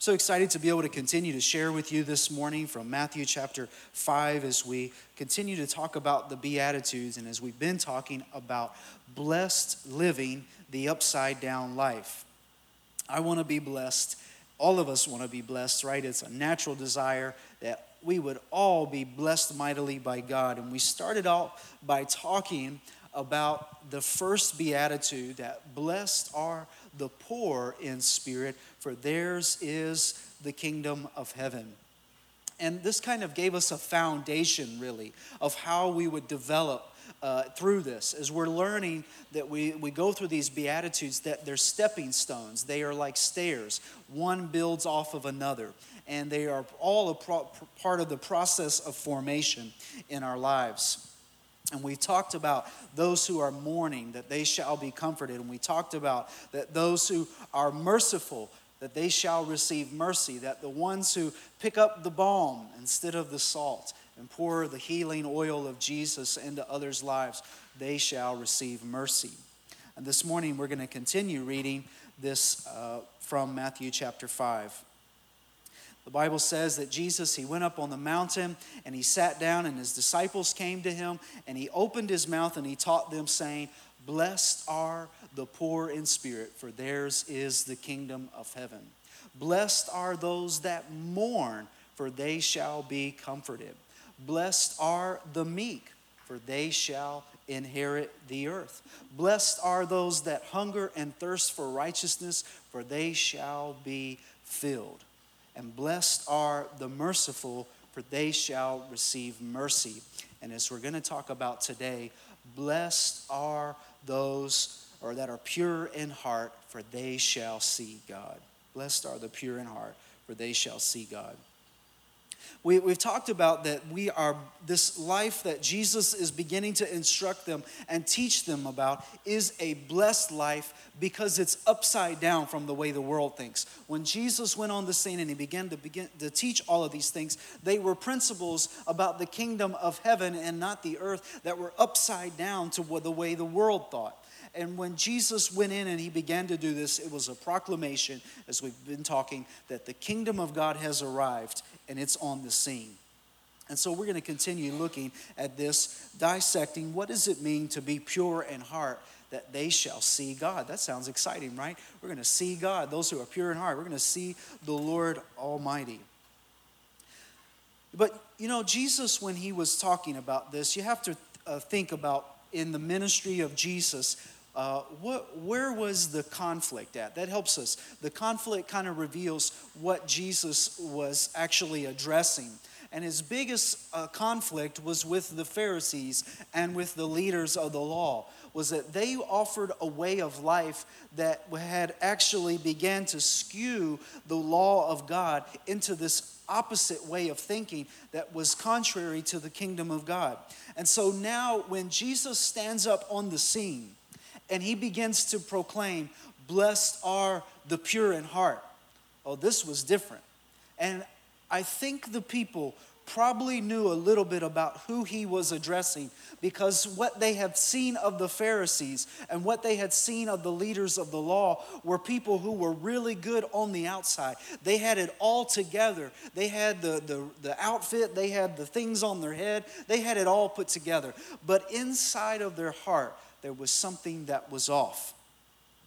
So excited to be able to continue to share with you this morning from Matthew chapter 5 as we continue to talk about the Beatitudes and as we've been talking about blessed living the upside down life. I want to be blessed. All of us want to be blessed, right? It's a natural desire that we would all be blessed mightily by God. And we started out by talking about the first beatitude that blessed are the poor in spirit, for theirs is the kingdom of heaven. And this kind of gave us a foundation, really, of how we would develop uh, through this. As we're learning that we, we go through these beatitudes that they're stepping stones. They are like stairs. One builds off of another. And they are all a pro- part of the process of formation in our lives. And we talked about those who are mourning, that they shall be comforted. And we talked about that those who are merciful, that they shall receive mercy. That the ones who pick up the balm instead of the salt and pour the healing oil of Jesus into others' lives, they shall receive mercy. And this morning we're going to continue reading this uh, from Matthew chapter 5. The Bible says that Jesus, he went up on the mountain and he sat down, and his disciples came to him, and he opened his mouth and he taught them, saying, Blessed are the poor in spirit, for theirs is the kingdom of heaven. Blessed are those that mourn, for they shall be comforted. Blessed are the meek, for they shall inherit the earth. Blessed are those that hunger and thirst for righteousness, for they shall be filled. And blessed are the merciful, for they shall receive mercy. And as we're going to talk about today, blessed are those or that are pure in heart, for they shall see God. Blessed are the pure in heart, for they shall see God. We, we've talked about that we are, this life that Jesus is beginning to instruct them and teach them about is a blessed life because it's upside down from the way the world thinks. When Jesus went on the scene and he began to begin to teach all of these things, they were principles about the kingdom of heaven and not the earth that were upside down to the way the world thought. And when Jesus went in and he began to do this, it was a proclamation, as we've been talking, that the kingdom of God has arrived and it's on the scene. And so we're going to continue looking at this, dissecting what does it mean to be pure in heart that they shall see God. That sounds exciting, right? We're going to see God, those who are pure in heart. We're going to see the Lord Almighty. But, you know, Jesus, when he was talking about this, you have to uh, think about in the ministry of Jesus, uh, what, where was the conflict at? That helps us. The conflict kind of reveals what Jesus was actually addressing. And his biggest uh, conflict was with the Pharisees and with the leaders of the law, was that they offered a way of life that had actually began to skew the law of God into this opposite way of thinking that was contrary to the kingdom of God. And so now when Jesus stands up on the scene, and he begins to proclaim, Blessed are the pure in heart. Oh, this was different. And I think the people probably knew a little bit about who he was addressing because what they had seen of the Pharisees and what they had seen of the leaders of the law were people who were really good on the outside. They had it all together. They had the, the, the outfit, they had the things on their head, they had it all put together. But inside of their heart, there was something that was off.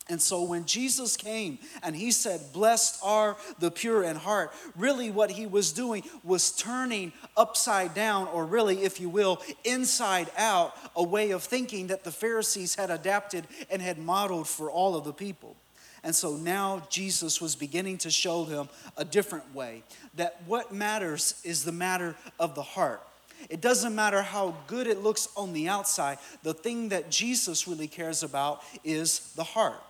And so when Jesus came and he said, Blessed are the pure in heart, really what he was doing was turning upside down, or really, if you will, inside out, a way of thinking that the Pharisees had adapted and had modeled for all of the people. And so now Jesus was beginning to show them a different way that what matters is the matter of the heart. It doesn't matter how good it looks on the outside, the thing that Jesus really cares about is the heart.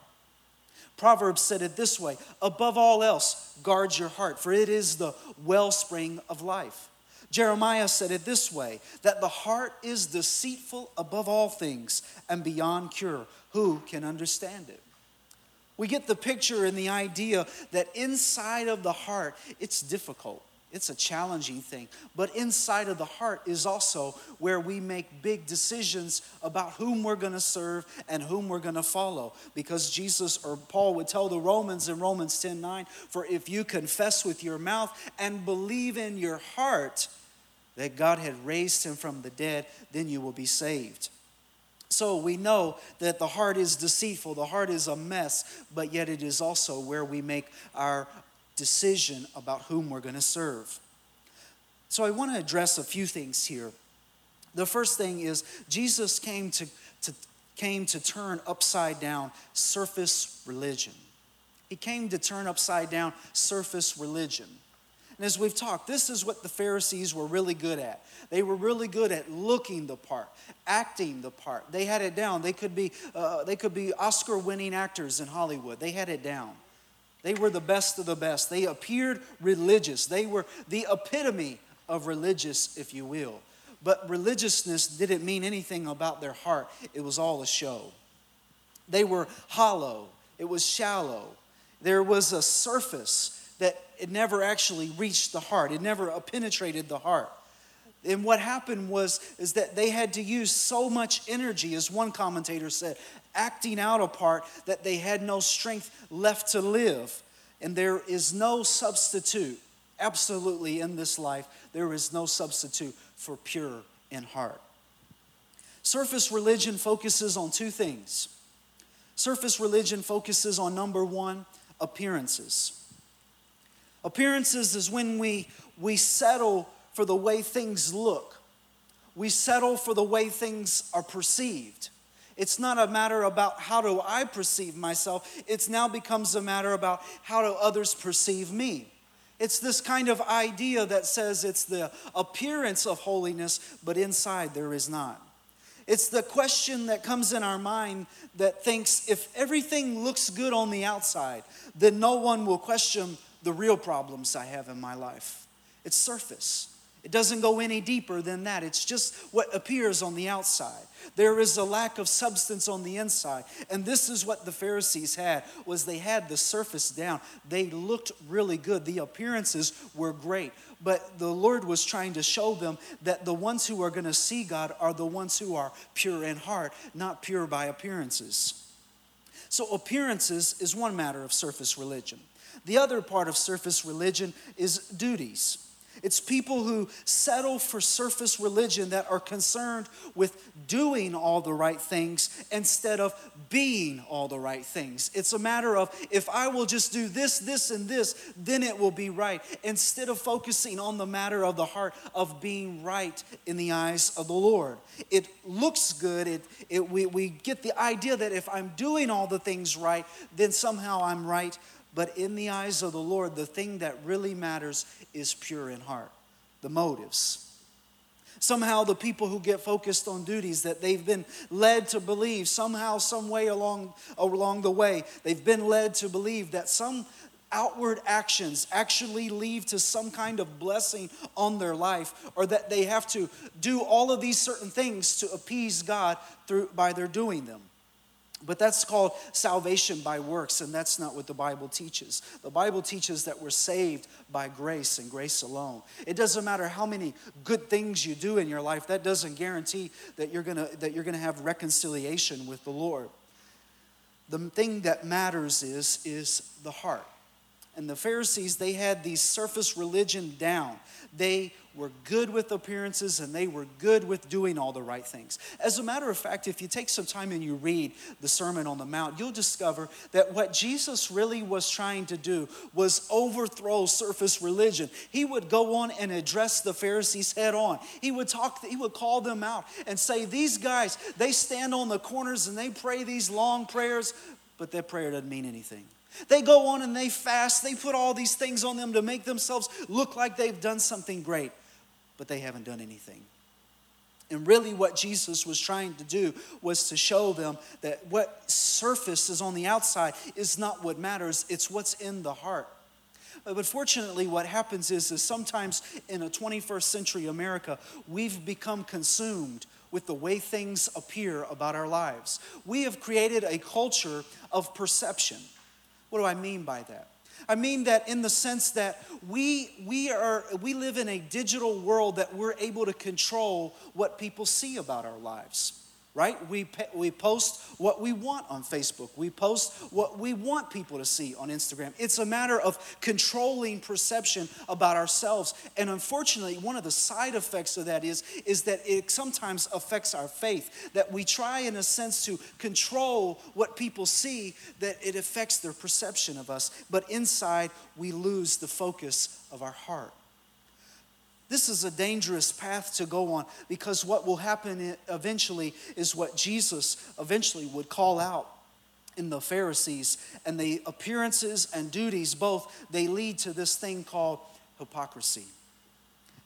Proverbs said it this way above all else, guard your heart, for it is the wellspring of life. Jeremiah said it this way that the heart is deceitful above all things and beyond cure. Who can understand it? We get the picture and the idea that inside of the heart, it's difficult. It's a challenging thing. But inside of the heart is also where we make big decisions about whom we're going to serve and whom we're going to follow. Because Jesus or Paul would tell the Romans in Romans 10 9, for if you confess with your mouth and believe in your heart that God had raised him from the dead, then you will be saved. So we know that the heart is deceitful, the heart is a mess, but yet it is also where we make our decision about whom we're going to serve. So I want to address a few things here. The first thing is Jesus came to, to, came to turn upside down surface religion. He came to turn upside down surface religion. And as we've talked, this is what the Pharisees were really good at. They were really good at looking the part, acting the part. They had it down. They could be, uh, they could be Oscar-winning actors in Hollywood. They had it down. They were the best of the best. They appeared religious. They were the epitome of religious, if you will. But religiousness didn't mean anything about their heart, it was all a show. They were hollow, it was shallow. There was a surface that it never actually reached the heart. It never penetrated the heart. And what happened was is that they had to use so much energy, as one commentator said, acting out a part that they had no strength left to live. And there is no substitute, absolutely in this life, there is no substitute for pure in heart. Surface religion focuses on two things. Surface religion focuses on number one, appearances. Appearances is when we, we settle for the way things look, we settle for the way things are perceived. It's not a matter about how do I perceive myself, it's now becomes a matter about how do others perceive me. It's this kind of idea that says it's the appearance of holiness, but inside there is not. It's the question that comes in our mind that thinks if everything looks good on the outside, then no one will question the real problems I have in my life. It's surface. It doesn't go any deeper than that. It's just what appears on the outside. There is a lack of substance on the inside. And this is what the Pharisees had was they had the surface down. They looked really good. The appearances were great. But the Lord was trying to show them that the ones who are going to see God are the ones who are pure in heart, not pure by appearances. So appearances is one matter of surface religion. The other part of surface religion is duties. It's people who settle for surface religion that are concerned with doing all the right things instead of being all the right things. It's a matter of if I will just do this, this, and this, then it will be right. Instead of focusing on the matter of the heart of being right in the eyes of the Lord. It looks good. It, it, we, we get the idea that if I'm doing all the things right, then somehow I'm right but in the eyes of the Lord, the thing that really matters is pure in heart, the motives. Somehow, the people who get focused on duties that they've been led to believe, somehow, some way along, along the way, they've been led to believe that some outward actions actually lead to some kind of blessing on their life, or that they have to do all of these certain things to appease God through, by their doing them. But that's called salvation by works, and that's not what the Bible teaches. The Bible teaches that we're saved by grace and grace alone. It doesn't matter how many good things you do in your life, that doesn't guarantee that you're gonna, that you're gonna have reconciliation with the Lord. The thing that matters is, is the heart. And the Pharisees, they had these surface religion down. They were good with appearances and they were good with doing all the right things. As a matter of fact, if you take some time and you read the Sermon on the Mount, you'll discover that what Jesus really was trying to do was overthrow surface religion. He would go on and address the Pharisees head on. He would talk, he would call them out and say, These guys, they stand on the corners and they pray these long prayers, but their prayer doesn't mean anything. They go on and they fast. They put all these things on them to make themselves look like they've done something great but they haven't done anything. And really, what Jesus was trying to do was to show them that what surface is on the outside is not what matters, it's what's in the heart. Uh, but fortunately, what happens is, is sometimes in a 21st century America, we've become consumed with the way things appear about our lives. We have created a culture of perception. What do I mean by that? I mean that in the sense that we, we, are, we live in a digital world that we're able to control what people see about our lives right? We, we post what we want on Facebook. We post what we want people to see on Instagram. It's a matter of controlling perception about ourselves. And unfortunately, one of the side effects of that is, is that it sometimes affects our faith. That we try, in a sense, to control what people see, that it affects their perception of us. But inside, we lose the focus of our heart. This is a dangerous path to go on because what will happen eventually is what Jesus eventually would call out in the Pharisees and the appearances and duties both they lead to this thing called hypocrisy.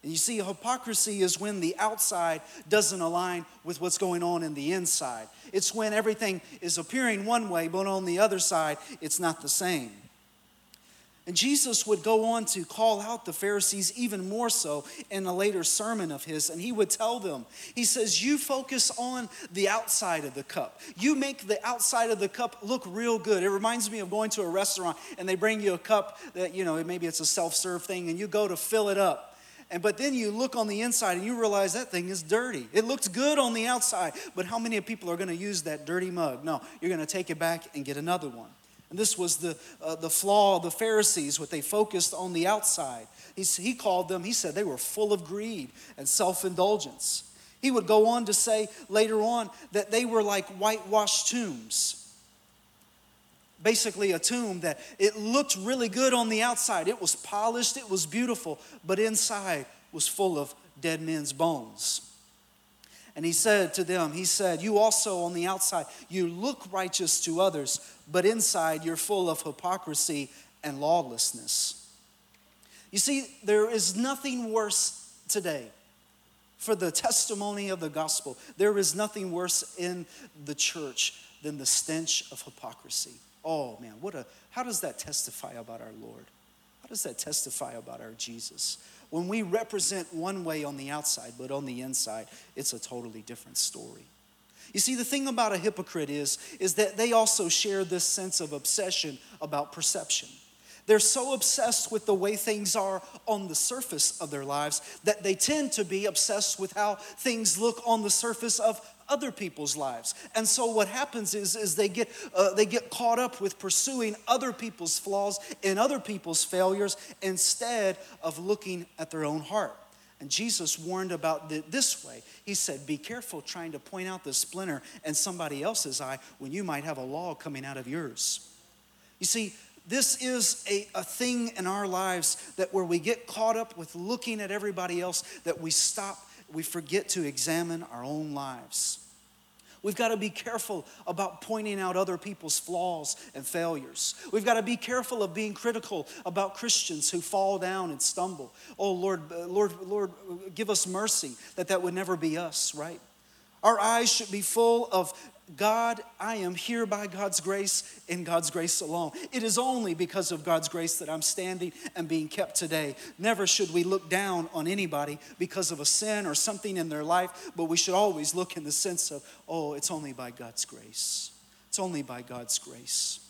And you see, hypocrisy is when the outside doesn't align with what's going on in the inside. It's when everything is appearing one way, but on the other side, it's not the same. And Jesus would go on to call out the Pharisees even more so in a later sermon of his. And he would tell them, He says, You focus on the outside of the cup. You make the outside of the cup look real good. It reminds me of going to a restaurant and they bring you a cup that, you know, maybe it's a self serve thing and you go to fill it up. And but then you look on the inside and you realize that thing is dirty. It looks good on the outside, but how many people are going to use that dirty mug? No, you're going to take it back and get another one. And this was the, uh, the flaw of the Pharisees, what they focused on the outside. He, he called them, he said they were full of greed and self indulgence. He would go on to say later on that they were like whitewashed tombs. Basically, a tomb that it looked really good on the outside. It was polished, it was beautiful, but inside was full of dead men's bones. And he said to them, He said, You also on the outside, you look righteous to others, but inside you're full of hypocrisy and lawlessness. You see, there is nothing worse today for the testimony of the gospel. There is nothing worse in the church than the stench of hypocrisy. Oh man, what a how does that testify about our Lord? How does that testify about our Jesus? When we represent one way on the outside, but on the inside, it's a totally different story. You see, the thing about a hypocrite is, is that they also share this sense of obsession about perception. They're so obsessed with the way things are on the surface of their lives that they tend to be obsessed with how things look on the surface of other people's lives. And so what happens is, is they, get, uh, they get caught up with pursuing other people's flaws and other people's failures instead of looking at their own heart. And Jesus warned about it this way. He said, Be careful trying to point out the splinter in somebody else's eye when you might have a log coming out of yours. You see, this is a, a thing in our lives that where we get caught up with looking at everybody else that we stop we forget to examine our own lives. We've got to be careful about pointing out other people's flaws and failures. We've got to be careful of being critical about Christians who fall down and stumble. Oh Lord, uh, Lord, Lord, give us mercy that that would never be us, right? Our eyes should be full of God, I am here by God's grace in God's grace alone. It is only because of God's grace that I'm standing and being kept today. Never should we look down on anybody because of a sin or something in their life, but we should always look in the sense of, oh, it's only by God's grace. It's only by God's grace.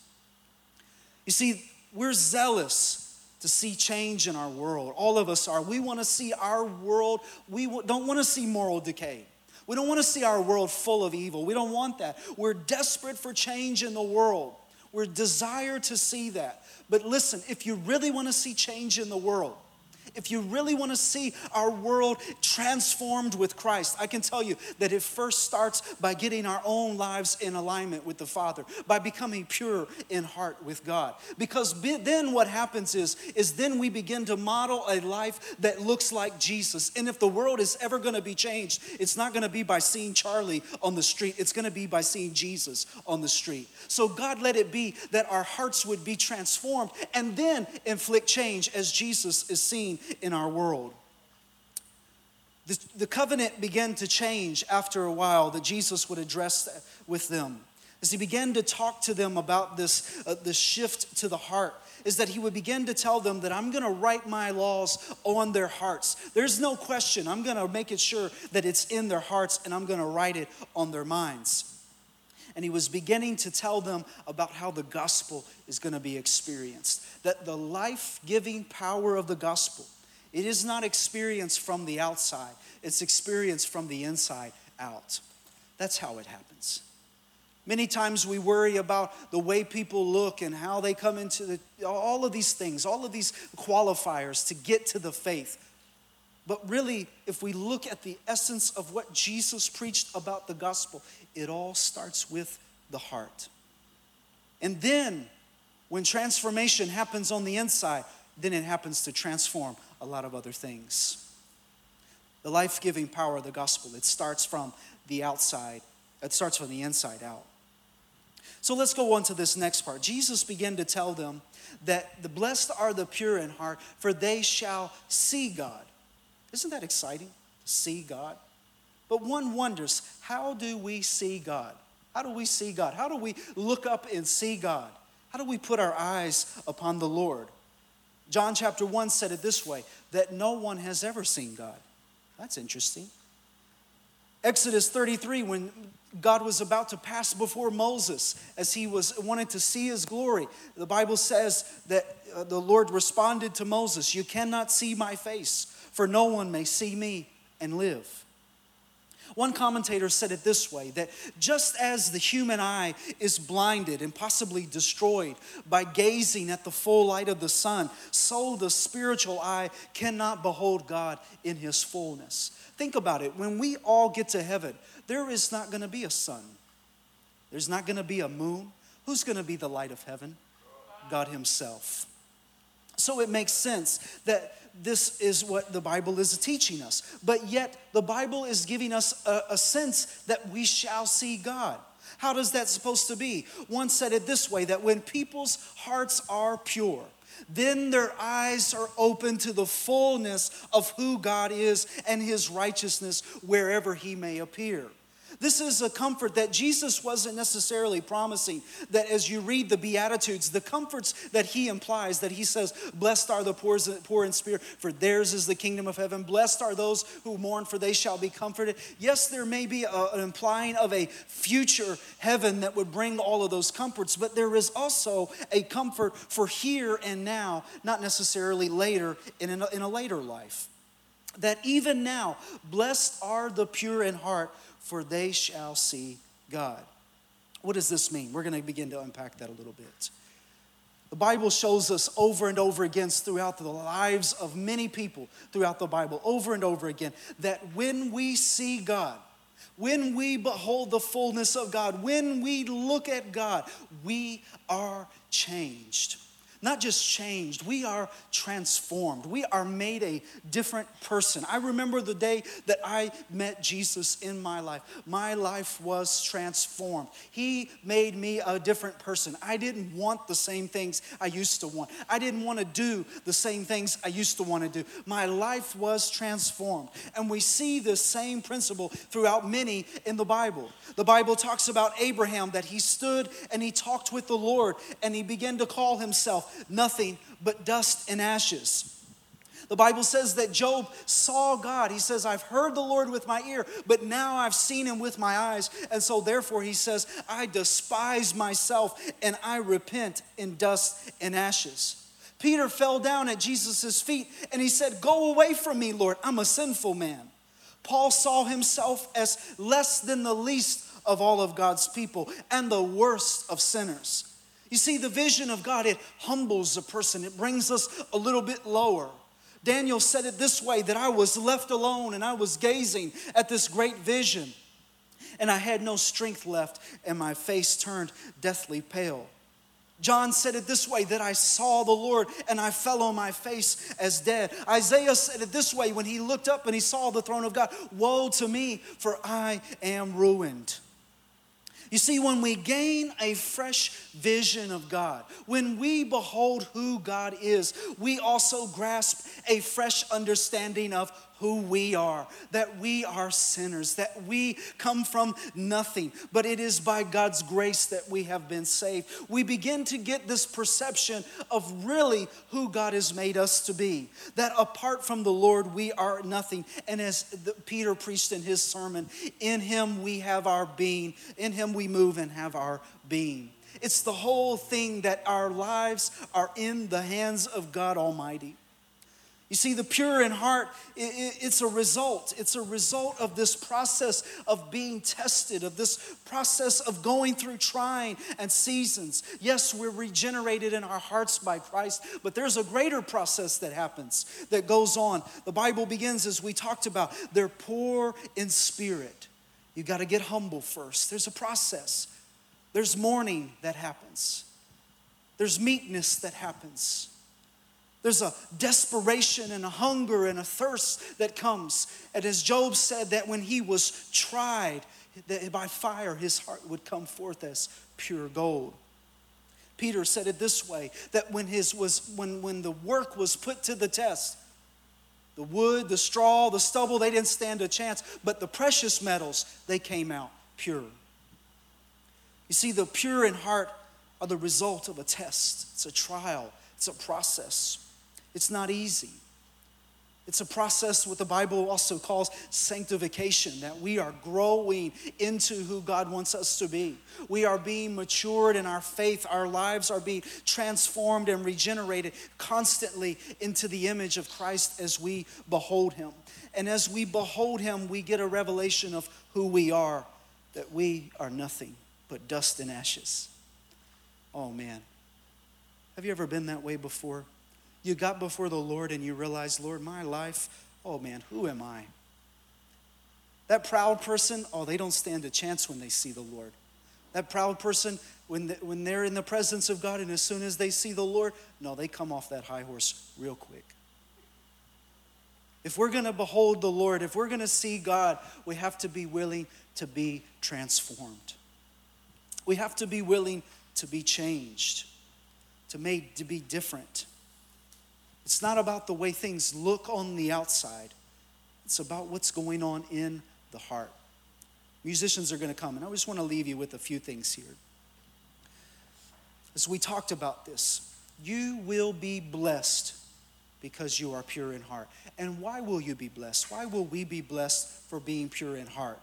You see, we're zealous to see change in our world. All of us are. We want to see our world, we don't want to see moral decay. We don't want to see our world full of evil. We don't want that. We're desperate for change in the world. We're desire to see that. But listen, if you really want to see change in the world, if you really want to see our world transformed with Christ, I can tell you that it first starts by getting our own lives in alignment with the Father, by becoming pure in heart with God. Because then what happens is, is then we begin to model a life that looks like Jesus. And if the world is ever going to be changed, it's not going to be by seeing Charlie on the street, it's going to be by seeing Jesus on the street. So God let it be that our hearts would be transformed and then inflict change as Jesus is seen in our world. The, the covenant began to change after a while that Jesus would address with them. As he began to talk to them about this, uh, this shift to the heart, is that he would begin to tell them that I'm going to write my laws on their hearts. There's no question. I'm going to make it sure that it's in their hearts and I'm going to write it on their minds. and he was beginning to tell them about how the gospel is going to be experienced. That the life giving power of the gospel, it is not experienced from the outside, it's experienced from the inside out. That's how it happens. Many times we worry about the way people look and how they come into the, all of these things, all of these qualifiers to get to the faith. But really, if we look at the essence of what Jesus preached about the gospel, it all starts with the heart. And then, when transformation happens on the inside, then it happens to transform a lot of other things. The life giving power of the gospel, it starts from the outside, it starts from the inside out. So let's go on to this next part. Jesus began to tell them that the blessed are the pure in heart, for they shall see God. Isn't that exciting? See God. But one wonders, how do we see God? How do we see God? How do we look up and see God? How do we put our eyes upon the Lord? John chapter 1 said it this way that no one has ever seen God. That's interesting. Exodus 33, when God was about to pass before Moses as he was wanted to see his glory, the Bible says that uh, the Lord responded to Moses, You cannot see my face, for no one may see me and live. One commentator said it this way that just as the human eye is blinded and possibly destroyed by gazing at the full light of the sun, so the spiritual eye cannot behold God in his fullness. Think about it. When we all get to heaven, there is not going to be a sun, there's not going to be a moon. Who's going to be the light of heaven? God Himself. So it makes sense that this is what the Bible is teaching us. But yet, the Bible is giving us a, a, sense that we shall see God. How does that supposed to be? One said it this way that when people's hearts are pure, then their eyes are open to the fullness of who God is and his righteousness wherever he may appear. This is a comfort that Jesus wasn't necessarily promising. That as you read the Beatitudes, the comforts that he implies, that he says, Blessed are the poor, in spirit, for theirs is the kingdom of heaven. Blessed are those who mourn, for they shall be comforted. Yes, there may be a, an implying of a future heaven that would bring all of those comforts, but there is also a comfort for here and now, not necessarily later in a, in a later life. That even now, blessed are the pure in heart for they shall see God. What does this mean? We're going to begin to unpack that a little bit. The Bible shows us over and over again throughout the lives of many people throughout the Bible, over and over again, that when we see God, when we behold the fullness of God, when we look at God, we are changed not just changed, we are transformed. We are made a different person. I remember the day that I met Jesus in my life. My life was transformed. He made me a different person. I didn't want the same things I used to want, I didn't want to do the same things I used to want to do. My life was transformed. And we see this same principle throughout many in the Bible. The Bible talks about Abraham that he stood and he talked with the Lord and he began to call himself nothing but dust and ashes. The Bible says that Job saw God. He says, I've heard the Lord with my ear, but now I've seen him with my eyes. And so, therefore, he says, I despise myself and I repent in dust and ashes. Peter fell down at Jesus' feet and he said, Go away from me, Lord. I'm a sinful man. Paul saw himself as less than the least of all of God's people and the worst of sinners. You see, the vision of God, it humbles a person, it brings us a little bit lower. Daniel said it this way that I was left alone and I was gazing at this great vision, and I had no strength left, and my face turned deathly pale. John said it this way that I saw the Lord and I fell on my face as dead. Isaiah said it this way when he looked up and he saw the throne of God Woe to me, for I am ruined. You see, when we gain a fresh vision of God, when we behold who God is, we also grasp a fresh understanding of who we are, that we are sinners, that we come from nothing, but it is by God's grace that we have been saved. We begin to get this perception of really who God has made us to be, that apart from the Lord, we are nothing. And as Peter preached in his sermon, in Him we have our being, in Him we move and have our being. It's the whole thing that our lives are in the hands of God Almighty. You see, the pure in heart, it's a result. It's a result of this process of being tested, of this process of going through trying and seasons. Yes, we're regenerated in our hearts by Christ, but there's a greater process that happens, that goes on. The Bible begins, as we talked about, they're poor in spirit. You got to get humble first. There's a process, there's mourning that happens, there's meekness that happens. There's a desperation and a hunger and a thirst that comes. And as Job said, that when he was tried that by fire, his heart would come forth as pure gold. Peter said it this way that when, his was, when, when the work was put to the test, the wood, the straw, the stubble, they didn't stand a chance, but the precious metals, they came out pure. You see, the pure in heart are the result of a test, it's a trial, it's a process. It's not easy. It's a process what the Bible also calls sanctification, that we are growing into who God wants us to be. We are being matured in our faith. Our lives are being transformed and regenerated constantly into the image of Christ as we behold Him. And as we behold Him, we get a revelation of who we are, that we are nothing but dust and ashes. Oh man. Have you ever been that way before? You got before the Lord and you realized, Lord, my life, oh man, who am I? That proud person, oh, they don't stand a chance when they see the Lord. That proud person, when, the, when they're in the presence of God and as soon as they see the Lord, no, they come off that high horse real quick. If we're gonna behold the Lord, if we're gonna see God, we have to be willing to be transformed. We have to be willing to be changed, to, make, to be different. It's not about the way things look on the outside, it's about what's going on in the heart. Musicians are going to come, and I just want to leave you with a few things here. As we talked about this, you will be blessed because you are pure in heart. And why will you be blessed? Why will we be blessed for being pure in heart?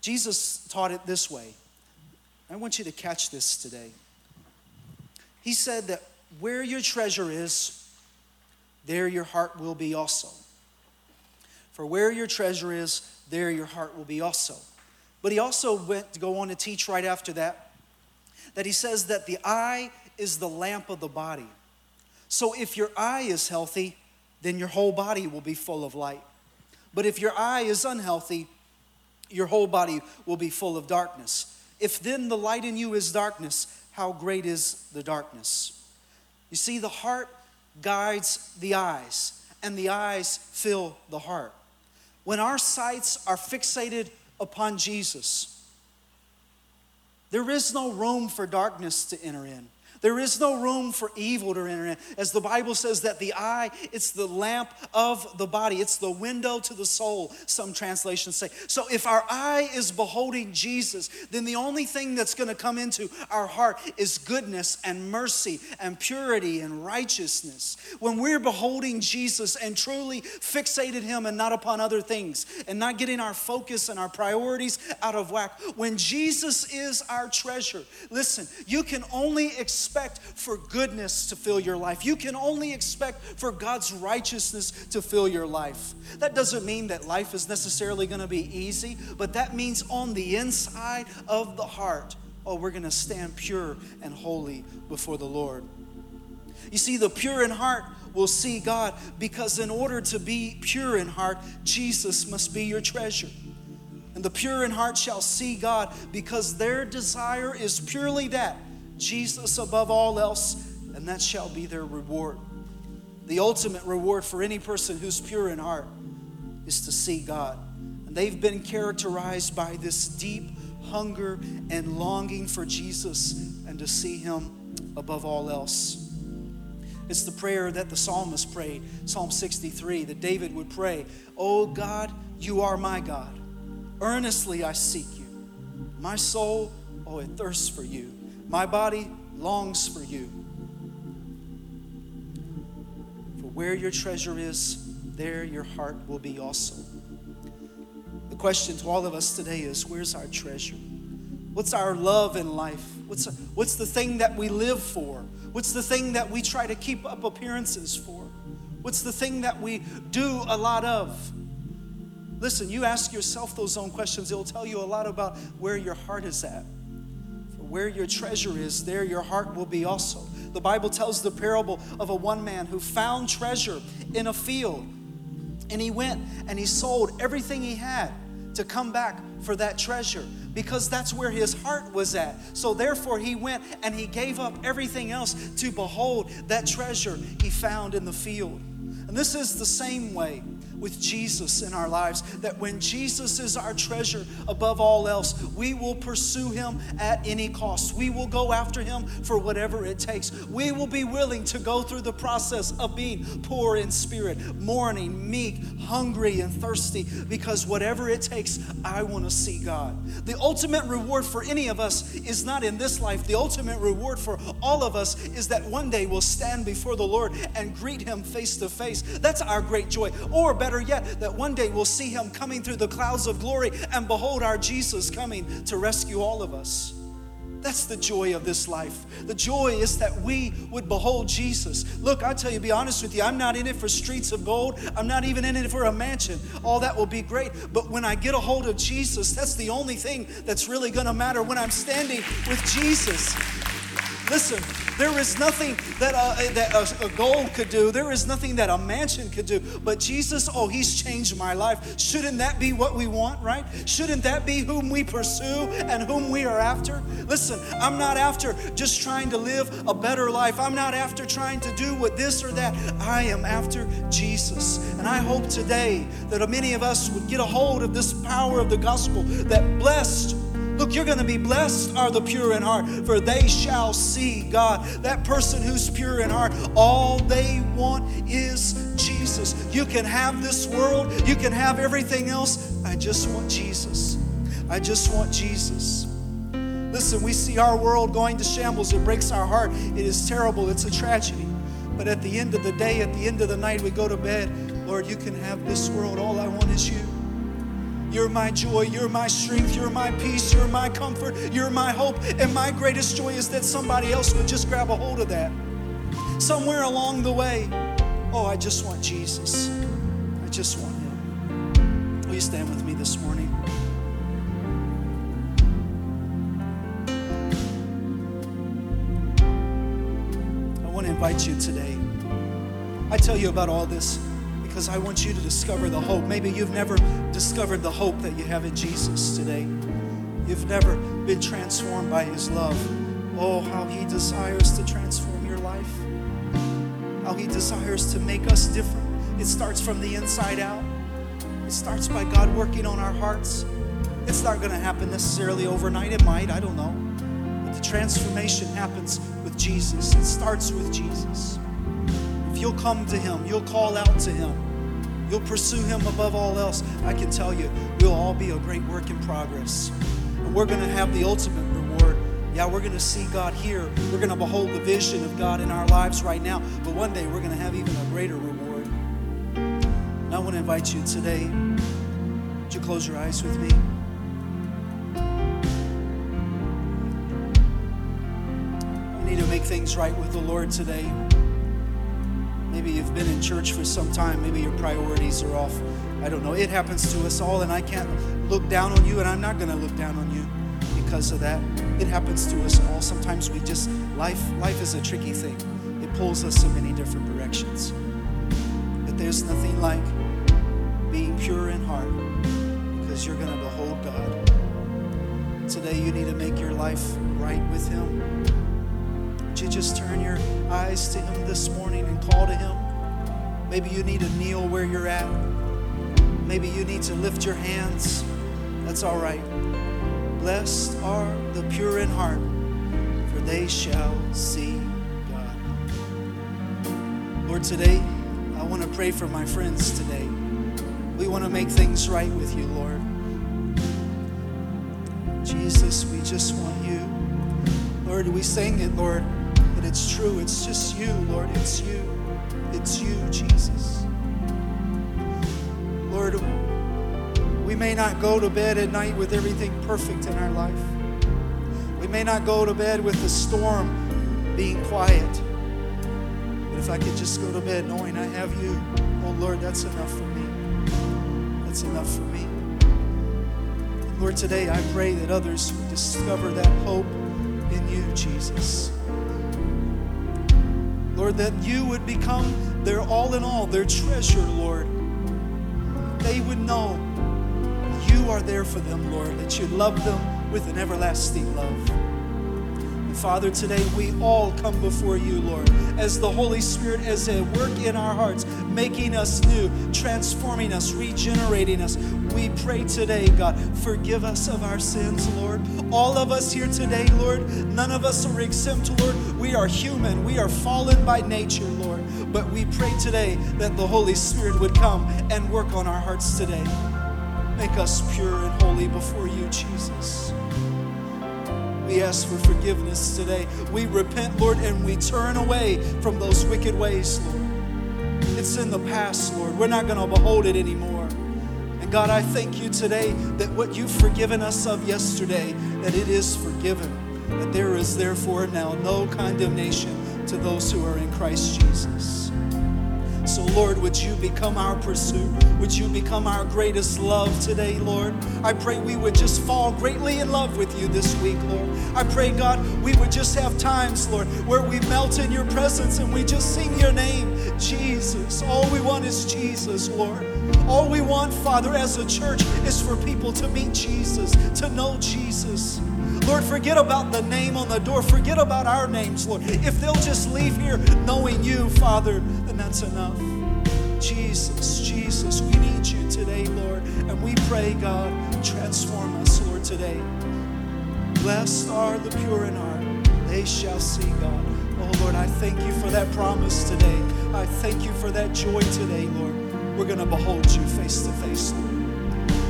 Jesus taught it this way. I want you to catch this today. He said that where your treasure is, there your heart will be also. For where your treasure is, there your heart will be also. But he also went to go on to teach right after that that he says that the eye is the lamp of the body. So if your eye is healthy, then your whole body will be full of light. But if your eye is unhealthy, your whole body will be full of darkness. If then the light in you is darkness, how great is the darkness? You see, the heart guides the eyes, and the eyes fill the heart. When our sights are fixated upon Jesus, there is no room for darkness to enter in. There is no room for evil to enter in. As the Bible says that the eye, it's the lamp of the body. It's the window to the soul, some translations say. So if our eye is beholding Jesus, then the only thing that's going to come into our heart is goodness and mercy and purity and righteousness. When we're beholding Jesus and truly fixated him and not upon other things and not getting our focus and our priorities out of whack, when Jesus is our treasure, listen, you can only expect expect for goodness to fill your life. You can only expect for God's righteousness to fill your life. That doesn't mean that life is necessarily going to be easy, but that means on the inside of the heart, oh, we're going to stand pure and holy before the Lord. You see, the pure in heart will see God because, in order to be pure in heart, Jesus must be your treasure. And the pure in heart shall see God because their desire is purely that Jesus above all else, and that shall be their reward. The ultimate reward for any person who's pure in heart is to see God. And they've been characterized by this deep hunger and longing for Jesus and to see Him above all else. It's the prayer that the psalmist prayed, Psalm 63, that David would pray Oh God, you are my God. Earnestly I seek you. My soul, oh, it thirsts for you. My body longs for you. For where your treasure is, there your heart will be also. The question to all of us today is where's our treasure? What's our love in life? What's, what's the thing that we live for? What's the thing that we try to keep up appearances for? What's the thing that we do a lot of? Listen, you ask yourself those own questions, it'll tell you a lot about where your heart is at. Where your treasure is, there your heart will be also. The Bible tells the parable of a one man who found treasure in a field. And he went and he sold everything he had to come back for that treasure because that's where his heart was at. So therefore, he went and he gave up everything else to behold that treasure he found in the field. And this is the same way with Jesus in our lives. That when Jesus is our treasure above all else, we will pursue him at any cost. We will go after him for whatever it takes. We will be willing to go through the process of being poor in spirit, mourning, meek, hungry, and thirsty, because whatever it takes, I want to see God. The ultimate reward for any of us is not in this life. The ultimate reward for all of us is that one day we'll stand before the Lord and greet him face to face. That's our great joy. Or better better yet, that one day we'll see him coming through the clouds of glory and behold our Jesus coming to rescue all of us. That's the joy of this life. The joy is that we would behold Jesus. Look, I tell you, be honest with you, I'm not in it for streets of gold. I'm not even in it for a mansion. All that will be great. But when I get a hold of Jesus, that's the only thing that's really going to matter when I'm standing with Jesus. Listen, there is nothing that, a, that a, a gold could do. There is nothing that a mansion could do. But Jesus, oh, He's changed my life. Shouldn't that be what we want, right? Shouldn't that be whom we pursue and whom we are after? Listen, I'm not after just trying to live a better life. I'm not after trying to do what this or that. I am after Jesus. And I hope today that many of us would get a hold of this power of the gospel that blessed Look, you're going to be blessed are the pure in heart, for they shall see God. That person who's pure in heart, all they want is Jesus. You can have this world, you can have everything else. I just want Jesus. I just want Jesus. Listen, we see our world going to shambles. It breaks our heart. It is terrible. It's a tragedy. But at the end of the day, at the end of the night, we go to bed. Lord, you can have this world. All I want is you. You're my joy, you're my strength, you're my peace, you're my comfort, you're my hope. And my greatest joy is that somebody else would just grab a hold of that. Somewhere along the way, oh, I just want Jesus. I just want Him. Will you stand with me this morning? I want to invite you today. I tell you about all this because I want you to discover the hope. Maybe you've never discovered the hope that you have in Jesus today. You've never been transformed by His love. Oh, how He desires to transform your life, how He desires to make us different. It starts from the inside out, it starts by God working on our hearts. It's not going to happen necessarily overnight. It might, I don't know. But the transformation happens with Jesus, it starts with Jesus. If you'll come to Him, you'll call out to Him you'll pursue Him above all else, I can tell you, we'll all be a great work in progress. And we're going to have the ultimate reward. Yeah, we're going to see God here. We're going to behold the vision of God in our lives right now. But one day we're going to have even a greater reward. And I want to invite you today. Would you close your eyes with me? We need to make things right with the Lord today. Maybe you've been in church for some time. Maybe your priorities are off. I don't know. It happens to us all, and I can't look down on you, and I'm not going to look down on you because of that. It happens to us all. Sometimes we just life life is a tricky thing. It pulls us in many different directions. But there's nothing like being pure in heart because you're going to behold God. Today you need to make your life right with him you just turn your eyes to Him this morning and call to Him? Maybe you need to kneel where you're at. Maybe you need to lift your hands. That's all right. Blessed are the pure in heart, for they shall see God. Lord, today I want to pray for my friends today. We want to make things right with you, Lord. Jesus, we just want you. Lord, we sing it, Lord it's true. It's just you, Lord. It's you. It's you, Jesus. Lord, we may not go to bed at night with everything perfect in our life, We may not go to bed with the storm being quiet. But if I could just go to bed knowing I have you, oh Lord, that's enough for me. That's enough for me. And Lord, today I pray that others discover that hope in you, Jesus. Lord, that you would become their all in all, their treasure, Lord. They would know you are there for them, Lord, that you love them with an everlasting love. And Father, today we all come before you, Lord, as the Holy Spirit is at work in our hearts, making us new, transforming us, regenerating us. We pray today, God, forgive us of our sins, Lord. All of us here today, Lord, none of us are exempt, Lord. We are human, we are fallen by nature, Lord. But we pray today that the Holy Spirit would come and work on our hearts today. Make us pure and holy before you, Jesus. We ask for forgiveness today. We repent, Lord, and we turn away from those wicked ways, Lord. It's in the past, Lord. We're not going to behold it anymore. And God, I thank you today that what you've forgiven us of yesterday, that it is forgiven. That there is therefore now no condemnation to those who are in Christ Jesus. So, Lord, would you become our pursuit? Would you become our greatest love today, Lord? I pray we would just fall greatly in love with you this week, Lord. I pray, God, we would just have times, Lord, where we melt in your presence and we just sing your name, Jesus. All we want is Jesus, Lord. All we want, Father, as a church is for people to meet Jesus, to know Jesus. Lord, forget about the name on the door. Forget about our names, Lord. If they'll just leave here knowing you, Father, then that's enough. Jesus, Jesus, we need you today, Lord. And we pray, God, transform us, Lord, today. Blessed are the pure in heart, they shall see God. Oh, Lord, I thank you for that promise today. I thank you for that joy today, Lord. We're going to behold you face to face, Lord.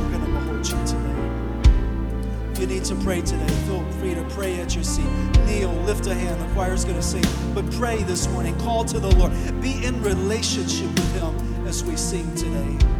We're going to behold you today. You need to pray today, feel free to pray at your seat. Kneel, lift a hand. The choir's going to sing. But pray this morning. Call to the Lord. Be in relationship with Him as we sing today.